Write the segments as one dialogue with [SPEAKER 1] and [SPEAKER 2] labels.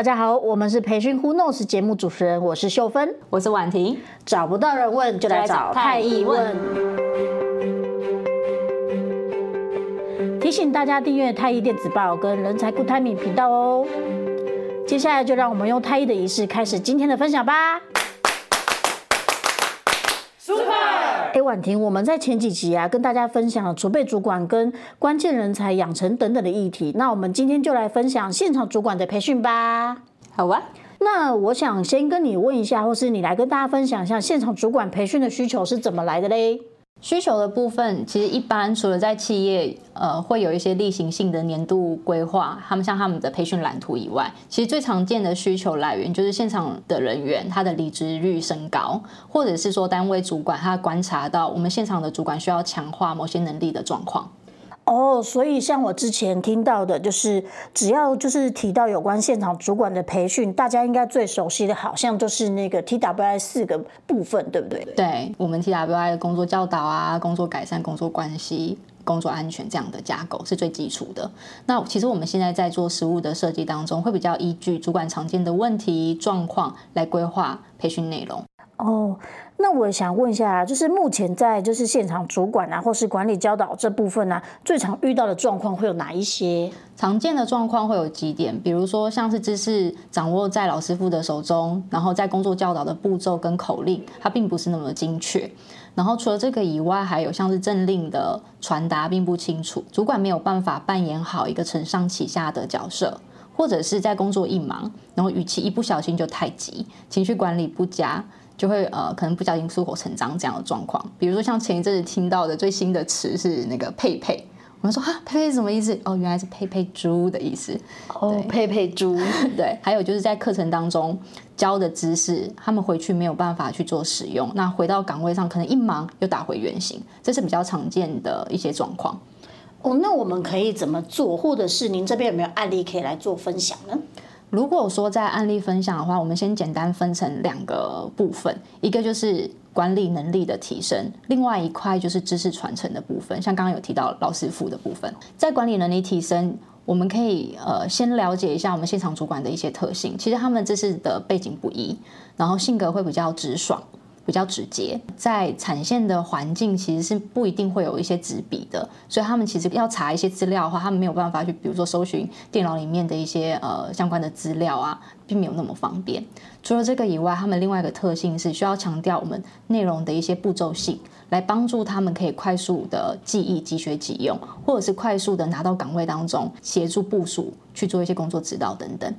[SPEAKER 1] 大家好，我们是培训 Who Knows 节目主持人，我是秀芬，
[SPEAKER 2] 我是婉婷。
[SPEAKER 1] 找不到人问，就来找太医问。提醒大家订阅太医电子报跟人才 Good Timing 频道哦。接下来就让我们用太医的仪式开始今天的分享吧。哎，婉婷，我们在前几集啊，跟大家分享了储备主管跟关键人才养成等等的议题。那我们今天就来分享现场主管的培训吧。
[SPEAKER 2] 好啊。
[SPEAKER 1] 那我想先跟你问一下，或是你来跟大家分享一下现场主管培训的需求是怎么来的嘞？
[SPEAKER 2] 需求的部分，其实一般除了在企业，呃，会有一些例行性的年度规划，他们像他们的培训蓝图以外，其实最常见的需求来源就是现场的人员他的离职率升高，或者是说单位主管他观察到我们现场的主管需要强化某些能力的状况。
[SPEAKER 1] 哦，oh, 所以像我之前听到的，就是只要就是提到有关现场主管的培训，大家应该最熟悉的，好像就是那个 TWI 四个部分，对不对？
[SPEAKER 2] 对，我们 TWI 的工作教导啊，工作改善、工作关系、工作安全这样的架构是最基础的。那其实我们现在在做实务的设计当中，会比较依据主管常见的问题状况来规划培训内容。
[SPEAKER 1] 哦。那我想问一下，就是目前在就是现场主管啊，或是管理教导这部分呢、最常遇到的状况会有哪一些？
[SPEAKER 2] 常见的状况会有几点，比如说像是知识掌握在老师傅的手中，然后在工作教导的步骤跟口令，它并不是那么精确。然后除了这个以外，还有像是政令的传达并不清楚，主管没有办法扮演好一个承上启下的角色，或者是在工作一忙，然后语气一不小心就太急，情绪管理不佳。就会呃，可能不小心出口成章这样的状况。比如说像前一阵子听到的最新的词是那个“佩佩”，我们说啊，“佩佩”是什么意思？哦，原来是“佩佩猪”的意思。
[SPEAKER 1] 哦，“佩佩猪”
[SPEAKER 2] 对。还有就是在课程当中教的知识，他们回去没有办法去做使用，那回到岗位上可能一忙又打回原形，这是比较常见的一些状况。
[SPEAKER 1] 哦，那我们可以怎么做？或者是您这边有没有案例可以来做分享呢？
[SPEAKER 2] 如果说在案例分享的话，我们先简单分成两个部分，一个就是管理能力的提升，另外一块就是知识传承的部分。像刚刚有提到老师傅的部分，在管理能力提升，我们可以呃先了解一下我们现场主管的一些特性。其实他们这次的背景不一，然后性格会比较直爽。比较直接，在产线的环境其实是不一定会有一些纸笔的，所以他们其实要查一些资料的话，他们没有办法去，比如说搜寻电脑里面的一些呃相关的资料啊，并没有那么方便。除了这个以外，他们另外一个特性是需要强调我们内容的一些步骤性，来帮助他们可以快速的记忆、即学即用，或者是快速的拿到岗位当中协助部署去做一些工作指导等等。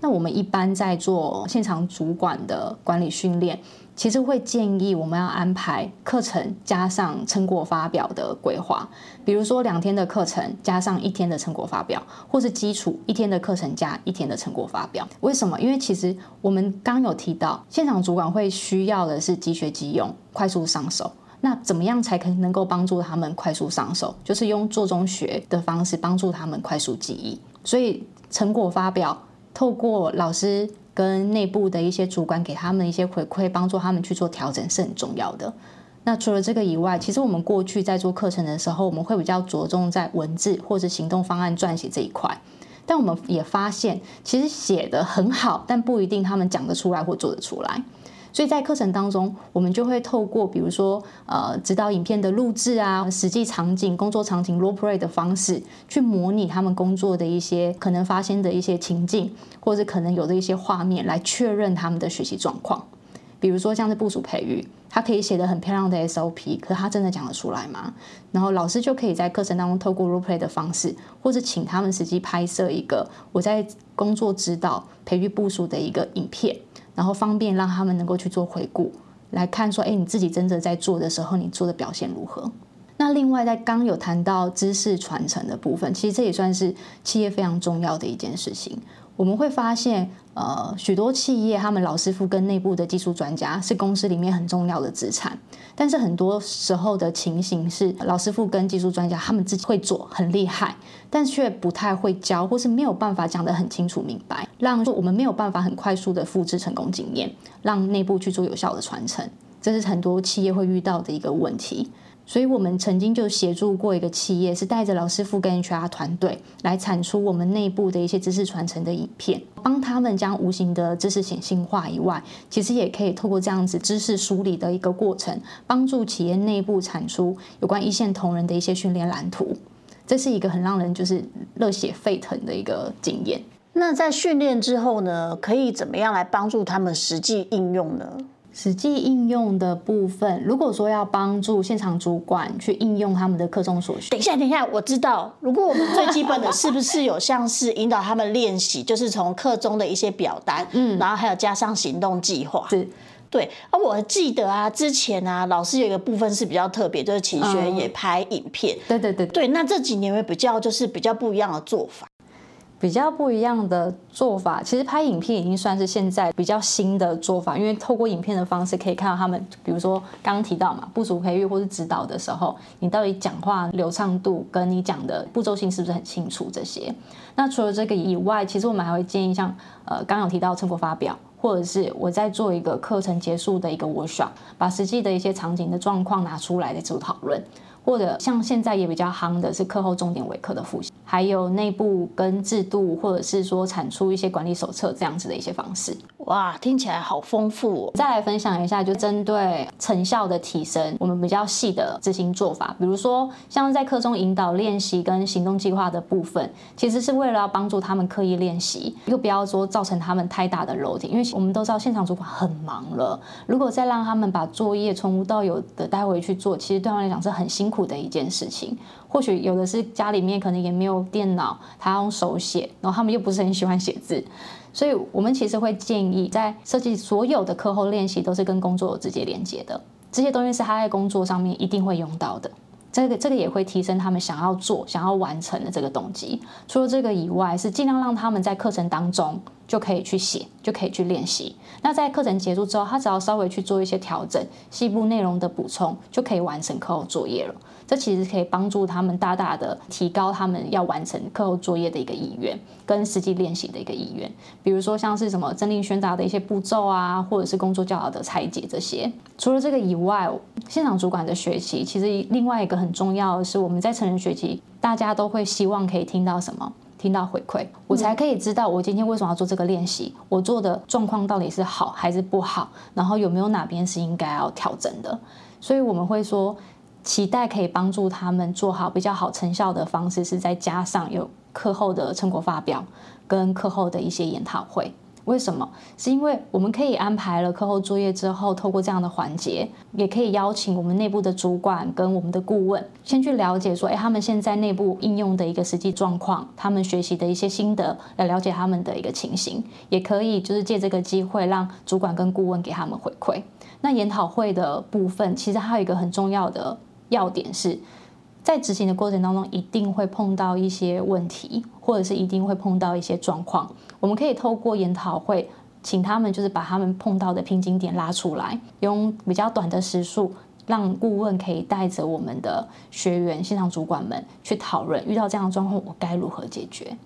[SPEAKER 2] 那我们一般在做现场主管的管理训练。其实会建议我们要安排课程加上成果发表的规划，比如说两天的课程加上一天的成果发表，或是基础一天的课程加一天的成果发表。为什么？因为其实我们刚有提到，现场主管会需要的是即学即用、快速上手。那怎么样才可能够帮助他们快速上手？就是用做中学的方式帮助他们快速记忆。所以成果发表透过老师。跟内部的一些主管给他们一些回馈，帮助他们去做调整是很重要的。那除了这个以外，其实我们过去在做课程的时候，我们会比较着重在文字或者行动方案撰写这一块。但我们也发现，其实写的很好，但不一定他们讲得出来或做得出来。所以在课程当中，我们就会透过比如说呃指导影片的录制啊，实际场景、工作场景 role play 的方式，去模拟他们工作的一些可能发生的一些情境，或者可能有的一些画面，来确认他们的学习状况。比如说像是部署培育，他可以写得很漂亮的 SOP，可是他真的讲得出来吗？然后老师就可以在课程当中透过 role play 的方式，或者请他们实际拍摄一个我在工作指导培育部署的一个影片。然后方便让他们能够去做回顾，来看说，哎，你自己真正在做的时候，你做的表现如何？那另外，在刚有谈到知识传承的部分，其实这也算是企业非常重要的一件事情。我们会发现，呃，许多企业他们老师傅跟内部的技术专家是公司里面很重要的资产，但是很多时候的情形是，老师傅跟技术专家他们自己会做很厉害，但却不太会教，或是没有办法讲得很清楚明白，让我们没有办法很快速的复制成功经验，让内部去做有效的传承，这是很多企业会遇到的一个问题。所以我们曾经就协助过一个企业，是带着老师傅跟 HR 团队来产出我们内部的一些知识传承的影片，帮他们将无形的知识显性化以外，其实也可以透过这样子知识梳理的一个过程，帮助企业内部产出有关一线同仁的一些训练蓝图。这是一个很让人就是热血沸腾的一个经验。
[SPEAKER 1] 那在训练之后呢，可以怎么样来帮助他们实际应用呢？
[SPEAKER 2] 实际应用的部分，如果说要帮助现场主管去应用他们的课中所学，
[SPEAKER 1] 等一下，等一下，我知道，如果我们最基本的是不是有像是引导他们练习，就是从课中的一些表单，嗯，然后还有加上行动计划，
[SPEAKER 2] 是，
[SPEAKER 1] 对。啊我记得啊，之前啊，老师有一个部分是比较特别，就是请学员也拍影片，
[SPEAKER 2] 嗯，对对对，
[SPEAKER 1] 对。那这几年会比较就是比较不一样的做法。
[SPEAKER 2] 比较不一样的做法，其实拍影片已经算是现在比较新的做法，因为透过影片的方式可以看到他们，比如说刚刚提到嘛，部属培育或是指导的时候，你到底讲话流畅度跟你讲的步骤性是不是很清楚这些。那除了这个以外，其实我们还会建议像呃刚有提到成果发表，或者是我在做一个课程结束的一个 workshop，把实际的一些场景的状况拿出来来做讨论。或者像现在也比较夯的是课后重点微课的复习，还有内部跟制度，或者是说产出一些管理手册这样子的一些方式。
[SPEAKER 1] 哇，听起来好丰富哦！
[SPEAKER 2] 再来分享一下，就针对成效的提升，我们比较细的执行做法，比如说像在课中引导练习跟行动计划的部分，其实是为了要帮助他们刻意练习，又不要说造成他们太大的 loading，因为我们都知道现场主管很忙了，如果再让他们把作业从无到有的带回去做，其实对他们来讲是很辛苦苦的一件事情，或许有的是家里面可能也没有电脑，他用手写，然后他们又不是很喜欢写字，所以我们其实会建议，在设计所有的课后练习都是跟工作有直接连接的，这些东西是他在工作上面一定会用到的，这个这个也会提升他们想要做、想要完成的这个动机。除了这个以外，是尽量让他们在课程当中。就可以去写，就可以去练习。那在课程结束之后，他只要稍微去做一些调整，细部内容的补充，就可以完成课后作业了。这其实可以帮助他们大大的提高他们要完成课后作业的一个意愿，跟实际练习的一个意愿。比如说像是什么政令宣达的一些步骤啊，或者是工作教导的拆解这些。除了这个以外，现场主管的学习其实另外一个很重要的是，我们在成人学习，大家都会希望可以听到什么？听到回馈，我才可以知道我今天为什么要做这个练习，我做的状况到底是好还是不好，然后有没有哪边是应该要调整的。所以我们会说，期待可以帮助他们做好比较好成效的方式，是再加上有课后的成果发表跟课后的一些研讨会。为什么？是因为我们可以安排了课后作业之后，透过这样的环节，也可以邀请我们内部的主管跟我们的顾问，先去了解说，哎，他们现在内部应用的一个实际状况，他们学习的一些心得，来了解他们的一个情形，也可以就是借这个机会，让主管跟顾问给他们回馈。那研讨会的部分，其实还有一个很重要的要点是。在执行的过程当中，一定会碰到一些问题，或者是一定会碰到一些状况。我们可以透过研讨会，请他们就是把他们碰到的瓶颈点拉出来，用比较短的时数，让顾问可以带着我们的学员、现场主管们去讨论，遇到这样的状况，我该如何解决？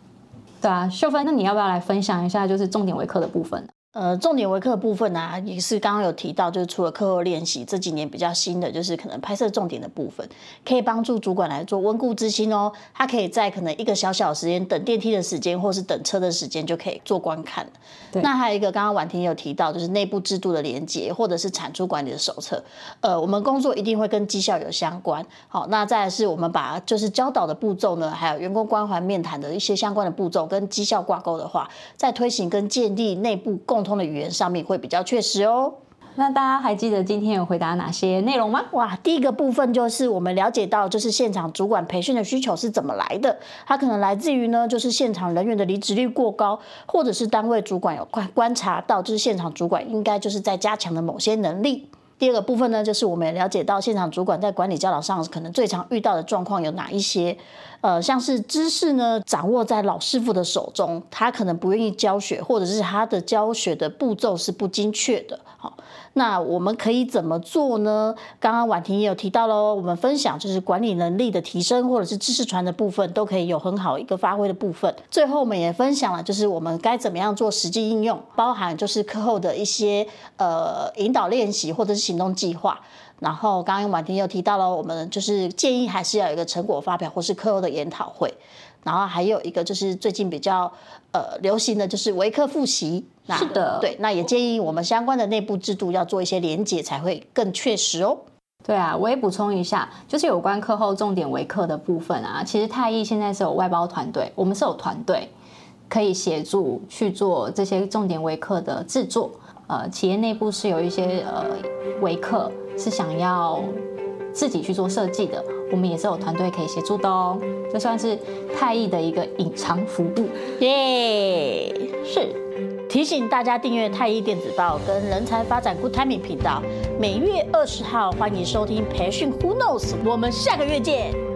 [SPEAKER 2] 对啊，秀芬，那你要不要来分享一下，就是重点微课的部分呢？
[SPEAKER 1] 呃，重点微课部分啊，也是刚刚有提到，就是除了课后练习，这几年比较新的就是可能拍摄重点的部分，可以帮助主管来做温故知新哦。他可以在可能一个小小时间等电梯的时间，或是等车的时间，就可以做观看。对。那还有一个刚刚婉婷有提到，就是内部制度的连接，或者是产出管理的手册。呃，我们工作一定会跟绩效有相关。好，那再来是我们把就是教导的步骤呢，还有员工关怀面谈的一些相关的步骤跟绩效挂钩的话，在推行跟建立内部共。沟通的语言上面会比较确实哦。
[SPEAKER 2] 那大家还记得今天有回答哪些内容吗？
[SPEAKER 1] 哇，第一个部分就是我们了解到，就是现场主管培训的需求是怎么来的？它可能来自于呢，就是现场人员的离职率过高，或者是单位主管有观观察到，就是现场主管应该就是在加强的某些能力。第二个部分呢，就是我们也了解到现场主管在管理教导上可能最常遇到的状况有哪一些？呃，像是知识呢掌握在老师傅的手中，他可能不愿意教学，或者是他的教学的步骤是不精确的。好，那我们可以怎么做呢？刚刚婉婷也有提到喽，我们分享就是管理能力的提升，或者是知识传的部分，都可以有很好一个发挥的部分。最后我们也分享了，就是我们该怎么样做实际应用，包含就是课后的一些呃引导练习，或者是。行动计划。然后刚刚婉婷又提到了，我们就是建议还是要有一个成果发表或是课后的研讨会。然后还有一个就是最近比较呃流行的就是维课复习。
[SPEAKER 2] 是的，
[SPEAKER 1] 对，那也建议我们相关的内部制度要做一些连结，才会更确实哦。
[SPEAKER 2] 对啊，我也补充一下，就是有关课后重点维课的部分啊，其实太毅现在是有外包团队，我们是有团队可以协助去做这些重点维课的制作。呃，企业内部是有一些呃维课是想要自己去做设计的，我们也是有团队可以协助的哦。这算是太艺的一个隐藏服务，
[SPEAKER 1] 耶、
[SPEAKER 2] 是。
[SPEAKER 1] 提醒大家订阅太艺电子报跟人才发展 Good Timing 频道，每月二十号欢迎收听培训 Who Knows，我们下个月见。